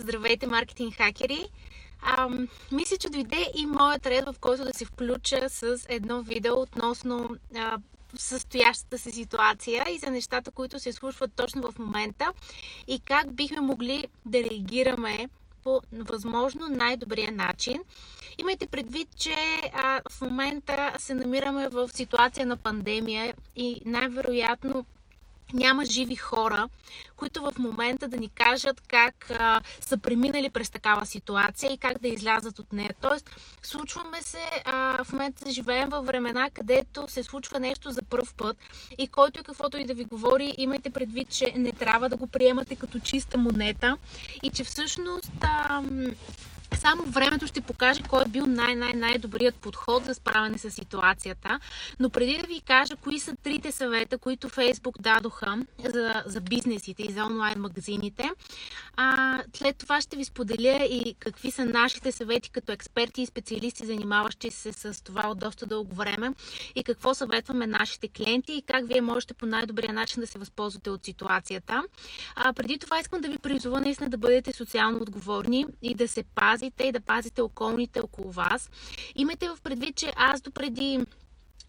Здравейте, маркетинг хакери! Мисля, че дойде и моят ред, в който да се включа с едно видео относно а, състоящата се ситуация и за нещата, които се случват точно в момента и как бихме могли да реагираме по възможно най-добрия начин. Имайте предвид, че а, в момента се намираме в ситуация на пандемия и най-вероятно няма живи хора, които в момента да ни кажат как а, са преминали през такава ситуация и как да излязат от нея. Тоест, случваме се, а, в момента живеем във времена, където се случва нещо за първ път и който и каквото и да ви говори, имайте предвид, че не трябва да го приемате като чиста монета и че всъщност а, само времето ще покаже кой е бил най-най-най-добрият подход за справяне с ситуацията. Но преди да ви кажа кои са трите съвета, които Фейсбук дадоха за, за бизнесите и за онлайн магазините, а, след това ще ви споделя и какви са нашите съвети като експерти и специалисти, занимаващи се с това от доста дълго време и какво съветваме нашите клиенти и как вие можете по най-добрия начин да се възползвате от ситуацията. А, преди това искам да ви призова наистина да бъдете социално отговорни и да се пазите пазите и да пазите околните около вас. Имайте в предвид, че аз допреди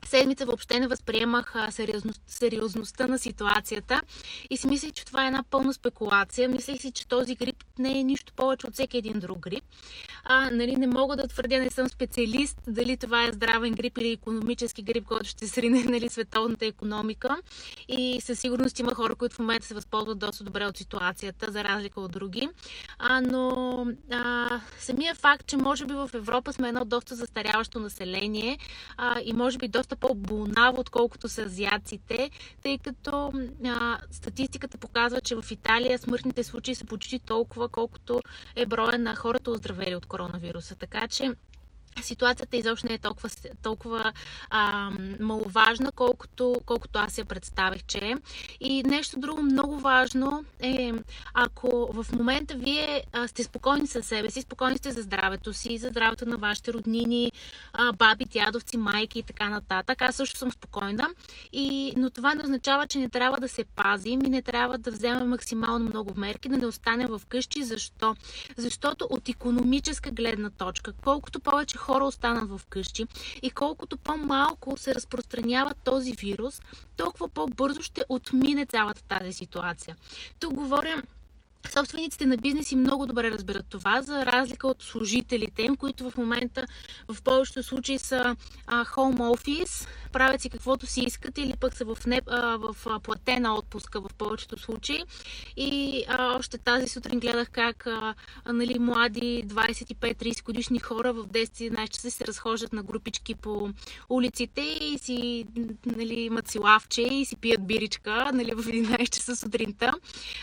седмица въобще не възприемах сериозност, сериозността на ситуацията и си мислех, че това е една пълна спекулация. Мислех си, че този грип не е нищо повече от всеки един друг грип. А, нали, не мога да твърдя, не съм специалист, дали това е здравен грип или економически грип, който ще срине нали, световната економика. И със сигурност има хора, които в момента се възползват доста добре от ситуацията, за разлика от други. А, но а, самия факт, че може би в Европа сме едно доста застаряващо население а, и може би доста доста по-болнаво, отколкото са азиаците, тъй като а, статистиката показва, че в Италия смъртните случаи са почти толкова, колкото е броя на хората оздравели от коронавируса. Така че ситуацията изобщо не е толкова, толкова а, маловажна, колкото, колкото аз я представих, че е. И нещо друго много важно е, ако в момента вие а, сте спокойни със себе си, спокойни сте за здравето си, за здравето на вашите роднини, а, баби, дядовци, майки и така нататък. Аз също съм спокойна. И, но това не означава, че не трябва да се пазим и не трябва да вземем максимално много мерки, да не останем в къщи. Защо? Защото от економическа гледна точка, колкото повече хора останат в къщи и колкото по-малко се разпространява този вирус, толкова по-бързо ще отмине цялата тази ситуация. Тук говоря Собствениците на бизнеси много добре разбират това, за разлика от служителите им, които в момента в повечето случаи са а, home office, правят си каквото си искат или пък са в, не, а, в платена отпуска в повечето случаи. И а, още тази сутрин гледах как а, нали, млади 25-30 годишни хора в 10-11 часа се разхождат на групички по улиците и си нали, имат си лавче и си пият биричка нали, в 11 часа сутринта,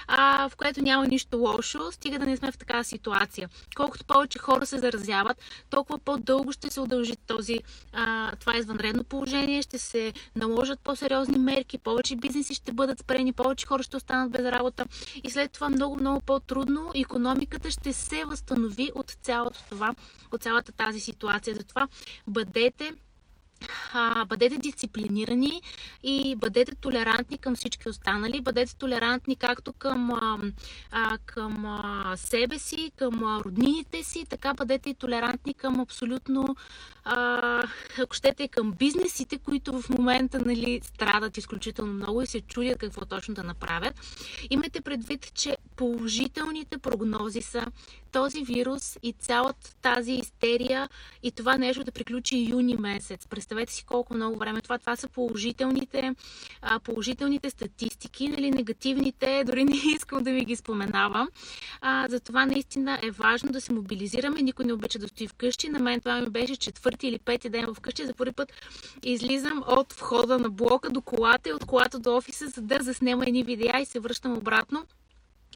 а, в което няма нищо лошо, стига да не сме в такава ситуация. Колкото повече хора се заразяват, толкова по-дълго ще се удължи този, а, това извънредно положение, ще се наложат по-сериозни мерки, повече бизнеси ще бъдат спрени, повече хора ще останат без работа и след това много, много по-трудно економиката ще се възстанови от цялото това, от цялата тази ситуация. Затова бъдете а, бъдете дисциплинирани и бъдете толерантни към всички останали. Бъдете толерантни както към, а, към а, себе си, към роднините си, така бъдете и толерантни към абсолютно, а, ако щете, към бизнесите, които в момента нали, страдат изключително много и се чудят какво точно да направят. Имайте предвид, че положителните прогнози са този вирус и цялата тази истерия и това нещо да приключи юни месец. Представете си колко много време това. Това са положителните, положителните статистики, нали, негативните, дори не искам да ви ги споменавам. А, затова наистина е важно да се мобилизираме. Никой не обича да стои вкъщи. На мен това ми беше четвърти или пети ден вкъщи. За първи път излизам от входа на блока до колата и от колата до офиса, за да заснема едни видеа и се връщам обратно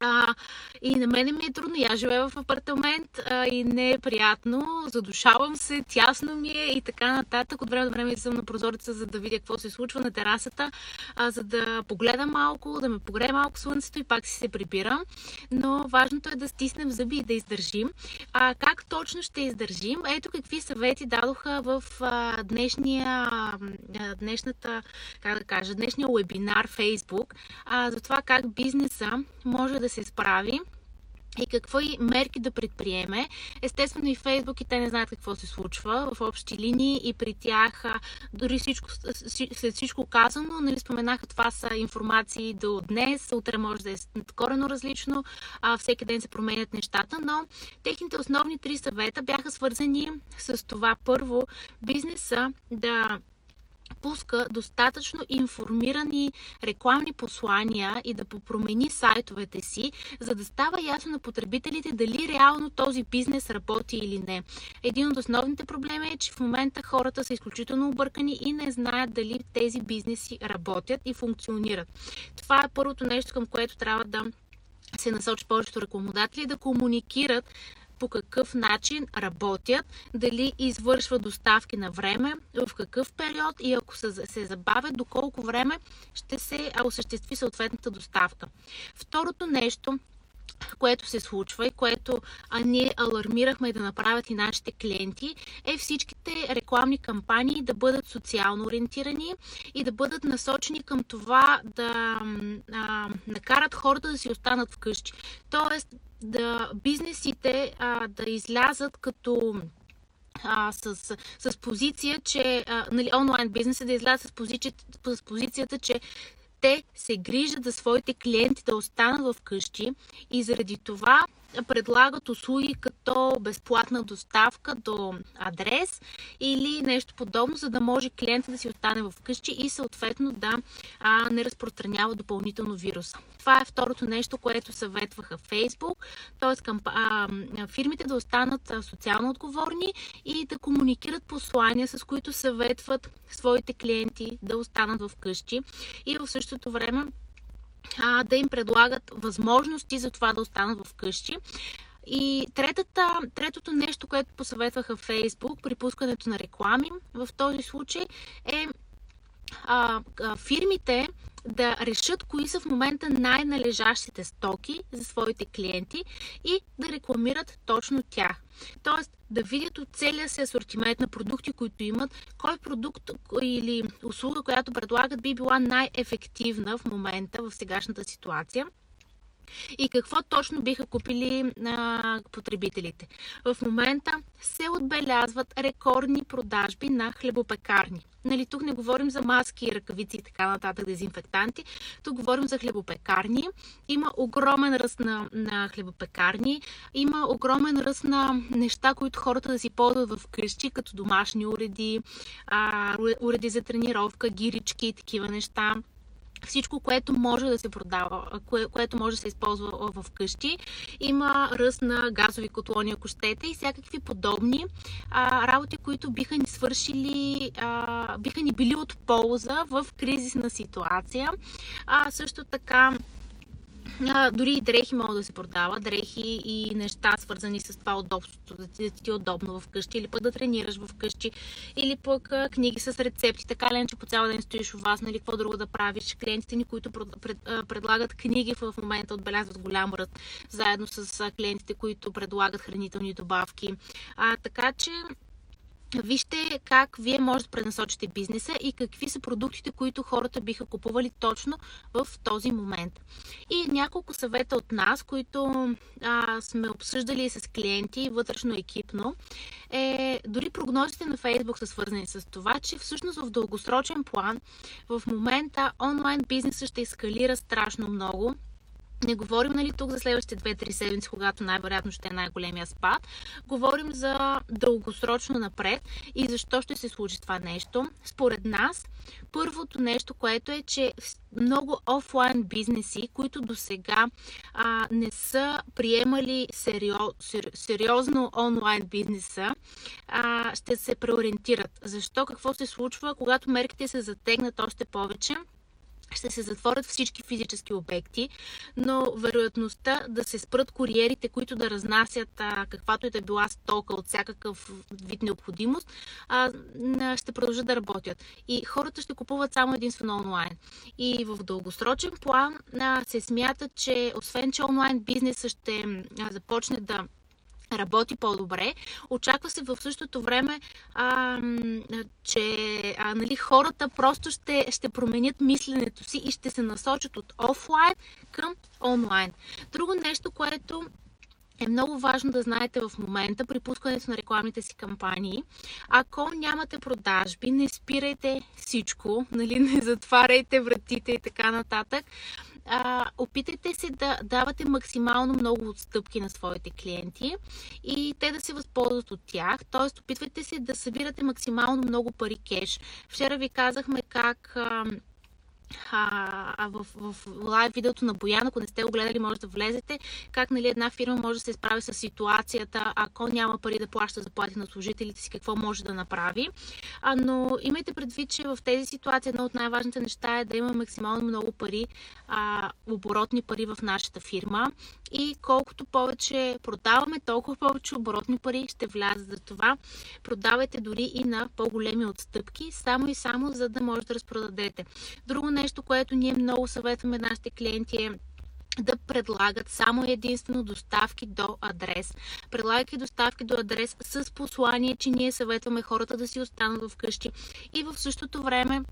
а, и на мене ми е трудно. Я живея в апартамент а, и не е приятно. Задушавам се, тясно ми е и така нататък. От време до време съм на прозореца, за да видя какво се случва на терасата, а, за да погледам малко, да ме погрее малко слънцето и пак си се прибирам. Но важното е да стиснем зъби и да издържим. А как точно ще издържим? Ето какви съвети дадоха в а, днешния, а, днешната, как да кажа, днешния вебинар Facebook а, за това как бизнеса може да се справи и какви мерки да предприеме. Естествено и Фейсбук и те не знаят какво се случва в общи линии и при тях дори всичко, след всичко казано, нали, споменаха това са информации до днес, утре може да е корено различно, а, всеки ден се променят нещата, но техните основни три съвета бяха свързани с това първо бизнеса да пуска достатъчно информирани рекламни послания и да попромени сайтовете си, за да става ясно на потребителите дали реално този бизнес работи или не. Един от основните проблеми е, че в момента хората са изключително объркани и не знаят дали тези бизнеси работят и функционират. Това е първото нещо, към което трябва да се насочи повечето рекламодатели да комуникират по какъв начин работят, дали извършват доставки на време, в какъв период и ако се забавят, доколко време ще се осъществи съответната доставка. Второто нещо, което се случва и което а, ние алармирахме да направят и нашите клиенти, е всичките рекламни кампании да бъдат социално ориентирани и да бъдат насочени към това да а, накарат хората да си останат вкъщи. Тоест, да бизнесите а, да излязат като а, с, с позиция, че а, нали, онлайн бизнесът да излязат с, позиция, с позицията, че те се грижат за своите клиенти да останат в къщи и заради това предлагат услуги като безплатна доставка до адрес или нещо подобно, за да може клиента да си остане в къщи и съответно да а, не разпространява допълнително вируса. Това е второто нещо, което съветваха Facebook, т.е. фирмите да останат социално отговорни и да комуникират послания, с които съветват своите клиенти да останат в къщи и в същото време а, да им предлагат възможности за това да останат вкъщи. И третата, третото нещо, което посъветваха Фейсбук при пускането на реклами в този случай е а, а, фирмите да решат кои са в момента най-належащите стоки за своите клиенти и да рекламират точно тях. Тоест да видят от целия си асортимент на продукти, които имат, кой продукт или услуга, която предлагат, би била най-ефективна в момента, в сегашната ситуация и какво точно биха купили а, потребителите. В момента се отбелязват рекордни продажби на хлебопекарни. Нали, тук не говорим за маски, ръкавици и така нататък, дезинфектанти. Тук говорим за хлебопекарни. Има огромен ръст на, на хлебопекарни. Има огромен ръст на неща, които хората да си ползват в къщи, като домашни уреди, а, уреди за тренировка, гирички и такива неща всичко, което може да се продава, кое, което може да се използва в къщи. Има ръст на газови котлони, ако щете, и всякакви подобни а, работи, които биха ни свършили, а, биха ни били от полза в кризисна ситуация. А, също така а, дори и дрехи могат да се продават, дрехи и неща свързани с това удобството, да ти, да ти е удобно вкъщи или пък да тренираш вкъщи или пък книги с рецепти, така ли, че по цял ден стоиш у вас, нали, какво друго да правиш. Клиентите ни, които пред, пред, предлагат книги в момента отбелязват голям ръст, заедно с клиентите, които предлагат хранителни добавки. А, така че Вижте как вие може да пренасочите бизнеса и какви са продуктите, които хората биха купували точно в този момент. И няколко съвета от нас, които а, сме обсъждали с клиенти вътрешно екипно, е дори прогнозите на Facebook са свързани с това, че всъщност в дългосрочен план в момента онлайн бизнесът ще ескалира страшно много не говорим нали, тук за следващите 2-3 седмици, когато най-вероятно ще е най-големия спад. Говорим за дългосрочно напред и защо ще се случи това нещо. Според нас, първото нещо, което е, че много офлайн бизнеси, които до сега не са приемали сериоз, сериозно онлайн бизнеса, а, ще се преориентират. Защо? Какво се случва, когато мерките се затегнат още повече? Ще се затворят всички физически обекти, но вероятността да се спрат куриерите, които да разнасят а, каквато и да била стока от всякакъв вид необходимост, а, ще продължат да работят. И хората ще купуват само единствено онлайн. И в дългосрочен план а, се смята, че освен, че онлайн бизнесът ще а, започне да работи по-добре. Очаква се в същото време, а, че а, нали, хората просто ще, ще променят мисленето си и ще се насочат от офлайн към онлайн. Друго нещо, което е много важно да знаете в момента при пускането на рекламните си кампании. Ако нямате продажби, не спирайте всичко, нали, не затваряйте вратите и така нататък. А, опитайте се да давате максимално много отстъпки на своите клиенти и те да се възползват от тях. Тоест, опитвайте се да събирате максимално много пари кеш. Вчера ви казахме как. А, а, а в, в лайв видеото на Боян, ако не сте го гледали, може да влезете, как нали, една фирма може да се справи с ситуацията, ако няма пари да плаща заплати на служителите си, какво може да направи. А, но имайте предвид, че в тези ситуации едно от най-важните неща е да има максимално много пари, а, оборотни пари в нашата фирма и колкото повече продаваме, толкова повече оборотни пари ще влязат за това. Продавайте дори и на по-големи отстъпки, само и само за да може да разпродадете. Друго нещо, което ние много съветваме нашите клиенти е да предлагат само единствено доставки до адрес. Предлагайки доставки до адрес с послание, че ние съветваме хората да си останат вкъщи и в същото време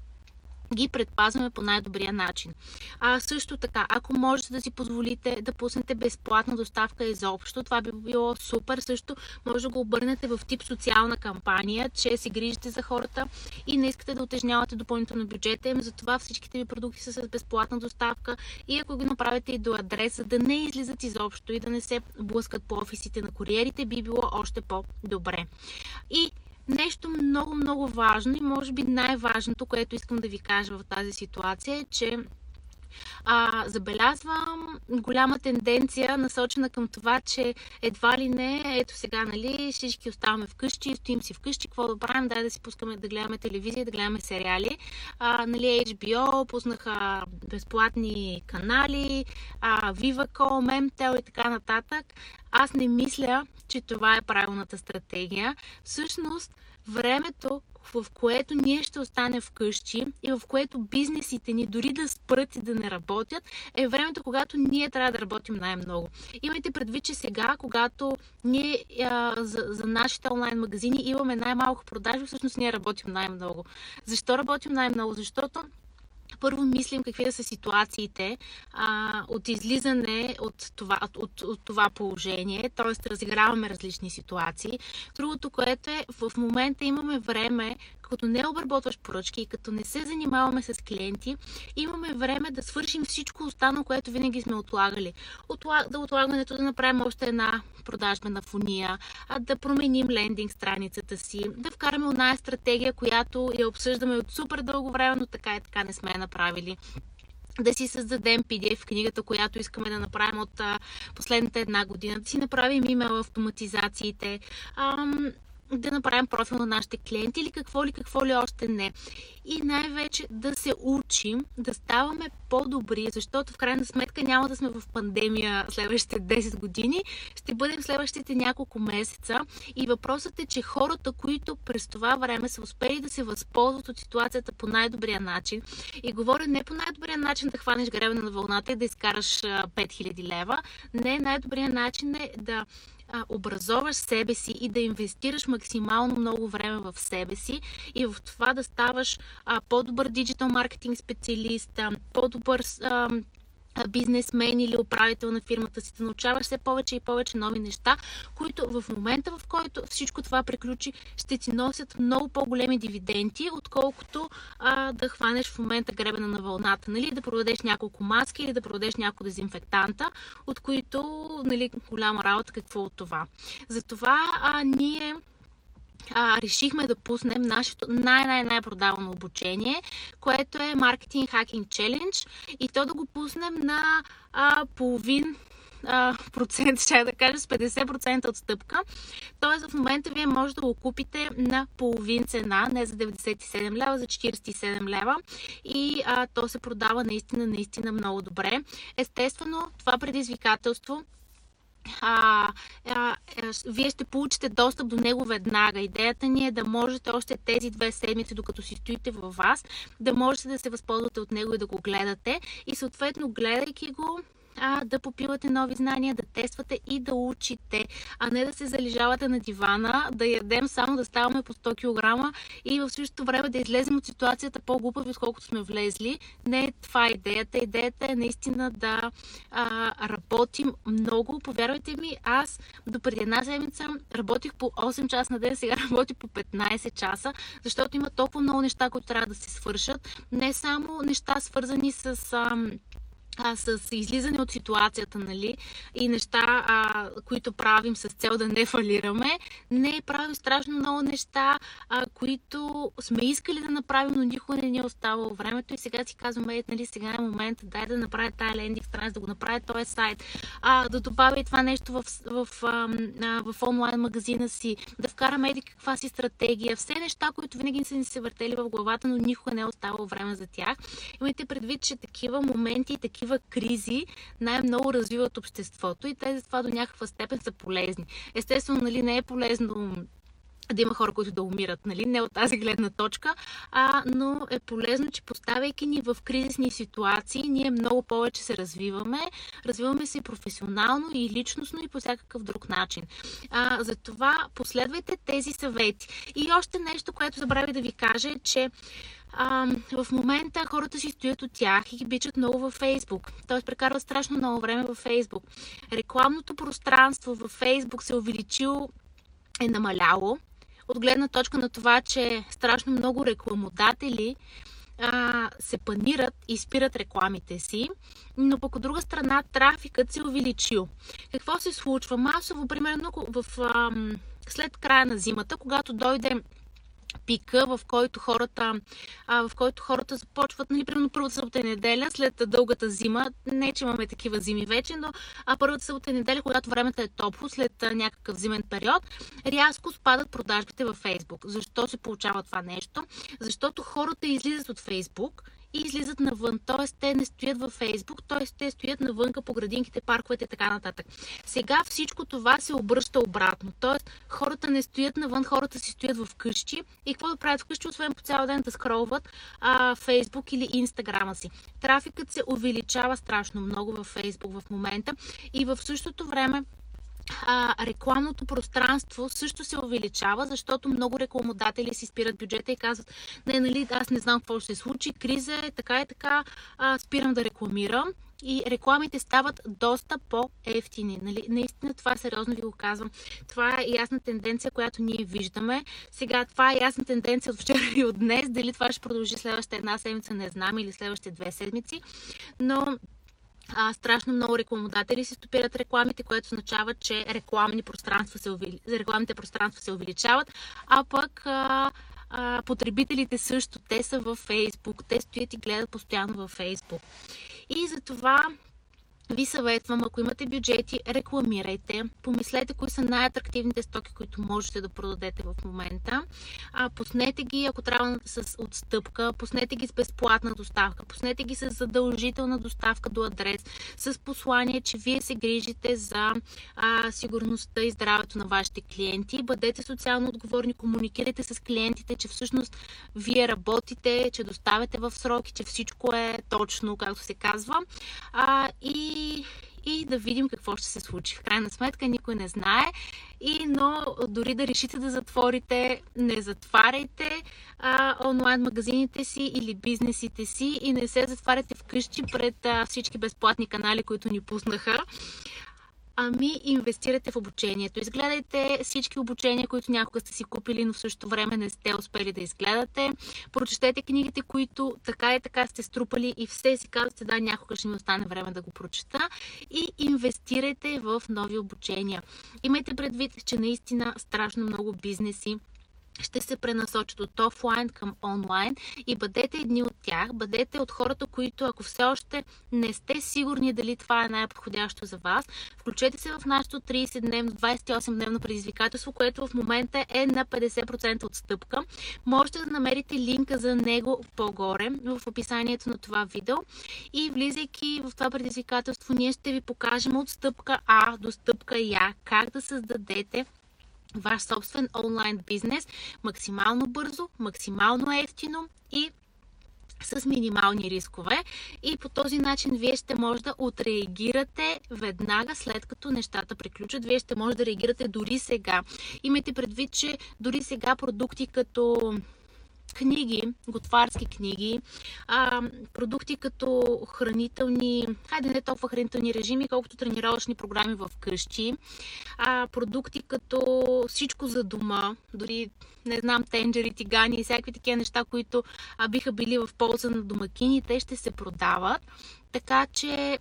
ги предпазваме по най-добрия начин. А също така, ако можете да си позволите да пуснете безплатна доставка изобщо, това би било супер. Също може да го обърнете в тип социална кампания, че се грижите за хората и не искате да отежнявате допълнително бюджета им. Затова всичките ви продукти са с безплатна доставка и ако ги направите и до адреса, да не излизат изобщо и да не се блъскат по офисите на куриерите, би било още по-добре. И Нещо много, много важно и може би най-важното, което искам да ви кажа в тази ситуация е, че а, забелязвам голяма тенденция, насочена към това, че едва ли не, ето сега, нали, всички оставаме вкъщи, стоим си вкъщи, какво да правим, дай да си пускаме да гледаме телевизия, да гледаме сериали. А, нали, HBO пуснаха безплатни канали, а, Vivaco, Memtel и така нататък. Аз не мисля, че това е правилната стратегия. Всъщност, времето, в което ние ще остане вкъщи и в което бизнесите ни дори да спрат и да не работят, е времето, когато ние трябва да работим най-много. Имайте предвид, че сега, когато ние а, за, за нашите онлайн магазини имаме най-малко продажи, всъщност ние работим най-много. Защо работим най-много? Защото първо мислим какви да са ситуациите а, от излизане от това, от, от, това положение, т.е. разиграваме различни ситуации. Другото, което е, в момента имаме време, като не обработваш поръчки и като не се занимаваме с клиенти, имаме време да свършим всичко останало, което винаги сме отлагали. Отла... Да отлагането да направим още една продажбена фония, а да променим лендинг страницата си, да вкараме една стратегия, която я обсъждаме от супер дълго време, но така и така не сме я направили да си създадем PDF книгата, която искаме да направим от последната една година, да си направим имейл автоматизациите, да направим профил на нашите клиенти или какво ли, какво ли още не. И най-вече да се учим, да ставаме по-добри, защото в крайна сметка няма да сме в пандемия следващите 10 години, ще бъдем следващите няколко месеца. И въпросът е, че хората, които през това време са успели да се възползват от ситуацията по най-добрия начин, и говоря не по най-добрия начин да хванеш гребена на вълната и да изкараш 5000 лева, не, най-добрият начин е да образоваш себе си и да инвестираш максимално много време в себе си и в това да ставаш а, по-добър диджитал маркетинг специалист, а, по-добър а, бизнесмен или управител на фирмата си, да научаваш все повече и повече нови неща, които в момента, в който всичко това приключи, ще ти носят много по-големи дивиденти, отколкото а, да хванеш в момента гребена на вълната, нали? да продадеш няколко маски или да продадеш няколко дезинфектанта, от които нали, голяма работа какво от това. Затова а, ние а, решихме да пуснем нашето най-най-най-продавано обучение, което е Marketing Hacking Challenge и то да го пуснем на а, половин а, процент, ще да кажа, с 50% отстъпка. Тоест в момента вие може да го купите на половин цена, не за 97 лева, за 47 лева. И а, то се продава наистина, наистина много добре. Естествено, това предизвикателство а, вие ще получите достъп до него веднага. Идеята ни е да можете още тези две седмици, докато си стоите във вас, да можете да се възползвате от него и да го гледате. И съответно, гледайки го, а, да попивате нови знания, да тествате и да учите, а не да се залежавате на дивана, да ядем само да ставаме по 100 кг и в същото време да излезем от ситуацията по-глупави, отколкото сме влезли. Не е това идеята. Идеята е наистина да а, работим много. Повярвайте ми, аз до преди една седмица работих по 8 часа на ден, сега работя по 15 часа, защото има толкова много неща, които трябва да се свършат. Не само неща свързани с... А, а, с излизане от ситуацията, нали, и неща, а, които правим с цел да не фалираме. Не, правим страшно много неща, а, които сме искали да направим, но никога не ни е оставало времето и сега си казваме, е, нали, сега е момент, дай да направя тая лендинг страница, да го направя този сайт, а, да добавя и това нещо в, в, в, в онлайн магазина си, да вкараме еди каква си стратегия, все неща, които винаги са ни се въртели в главата, но никога не е оставало време за тях. Имайте предвид, че такива моменти, такива такива кризи най-много развиват обществото и те за това до някаква степен са полезни. Естествено, нали, не е полезно да има хора, които да умират, нали? Не от тази гледна точка, а, но е полезно, че поставяйки ни в кризисни ситуации, ние много повече се развиваме. Развиваме се и професионално, и личностно, и по всякакъв друг начин. А, затова последвайте тези съвети. И още нещо, което забравя да ви кажа, е, че а, в момента хората си стоят от тях и ги бичат много във Фейсбук. Тоест прекарват страшно много време във Фейсбук. Рекламното пространство във Фейсбук се е увеличило, е намаляло. От гледна точка на това, че страшно много рекламодатели а, се панират и спират рекламите си, но пък от друга страна трафикът се увеличил. Какво се случва? Масово, примерно в, а, след края на зимата, когато дойде пика, в който хората, а, в който хората започват, нали, примерно първата събота неделя, след дългата зима, не че имаме такива зими вече, но а първата събота неделя, когато времето е топло, след а, някакъв зимен период, рязко спадат продажбите във Фейсбук. Защо се получава това нещо? Защото хората излизат от Фейсбук и излизат навън. Т.е. те не стоят във Фейсбук, т.е. те стоят навънка по градинките, парковете и така нататък. Сега всичко това се обръща обратно. Т.е. хората не стоят навън, хората си стоят в къщи и какво да правят вкъщи, освен по цял ден да скролват а, Фейсбук или Инстаграма си. Трафикът се увеличава страшно много във Фейсбук в момента и в същото време а, рекламното пространство също се увеличава, защото много рекламодатели си спират бюджета и казват, не, нали, аз не знам какво ще се случи, криза е, така и така, а, спирам да рекламирам и рекламите стават доста по-ефтини. Нали? Наистина това сериозно ви го казвам. Това е ясна тенденция, която ние виждаме. Сега това е ясна тенденция от вчера и от днес. Дали това ще продължи следващата една седмица, не знам, или следващите две седмици. Но а, страшно много рекламодатели си стопират рекламите, което означава, че рекламни пространства се увели... рекламните пространства се увеличават, а пък а, а, потребителите също, те са във Фейсбук, те стоят и гледат постоянно във Фейсбук. И затова ви съветвам, ако имате бюджети, рекламирайте. Помислете кои са най-атрактивните стоки, които можете да продадете в момента. А, пуснете ги, ако трябва с отстъпка, пуснете ги с безплатна доставка, пуснете ги с задължителна доставка до адрес, с послание, че вие се грижите за а, сигурността и здравето на вашите клиенти. Бъдете социално отговорни, комуникирайте с клиентите, че всъщност вие работите, че доставяте в сроки, че всичко е точно, както се казва. А, и и, да видим какво ще се случи. В крайна сметка никой не знае. И, но дори да решите да затворите, не затваряйте а, онлайн магазините си или бизнесите си и не се затваряте вкъщи пред а, всички безплатни канали, които ни пуснаха. Ами, инвестирате в обучението. Изгледайте всички обучения, които някога сте си купили, но в същото време не сте успели да изгледате. Прочетете книгите, които така и така сте струпали и все си казвате, да, някога ще ми остане време да го прочета. И инвестирайте в нови обучения. Имайте предвид, че наистина страшно много бизнеси ще се пренасочат от офлайн към онлайн и бъдете едни от тях, бъдете от хората, които ако все още не сте сигурни дали това е най-подходящо за вас, включете се в нашото 30-дневно, 28-дневно предизвикателство, което в момента е на 50% отстъпка. Можете да намерите линка за него по-горе в описанието на това видео и влизайки в това предизвикателство, ние ще ви покажем от стъпка А до стъпка Я как да създадете ваш собствен онлайн бизнес максимално бързо, максимално ефтино и с минимални рискове и по този начин вие ще може да отреагирате веднага след като нещата приключат. Вие ще може да реагирате дори сега. Имайте предвид, че дори сега продукти като книги, готварски книги, а, продукти като хранителни, хайде не толкова хранителни режими, колкото тренировъчни програми в къщи, а, продукти като всичко за дома, дори не знам, тенджери, тигани и всякакви такива неща, които а, биха били в полза на домакините, ще се продават. Така че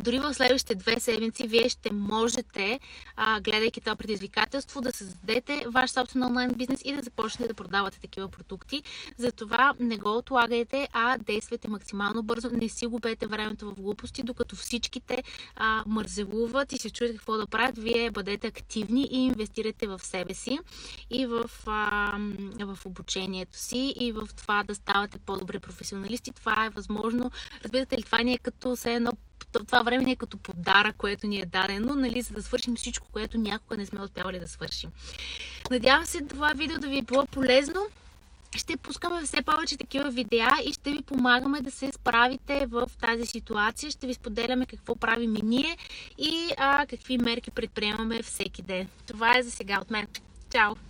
дори в следващите две седмици вие ще можете, а, гледайки това предизвикателство, да създадете ваш собствен онлайн бизнес и да започнете да продавате такива продукти. Затова не го отлагайте, а действайте максимално бързо. Не си губете времето в глупости, докато всичките а, мързелуват и се чуят какво да правят. Вие бъдете активни и инвестирате в себе си и в, а, в обучението си и в това да ставате по-добре професионалисти. Това е възможно. Разбирате ли, това не е като все едно това време е като подарък, което ни е дадено, нали, за да свършим всичко, което някога не сме успявали да свършим. Надявам се това видео да ви е било полезно. Ще пускаме все повече такива видеа и ще ви помагаме да се справите в тази ситуация. Ще ви споделяме какво правим и ние и а, какви мерки предприемаме всеки ден. Това е за сега от мен. Чао!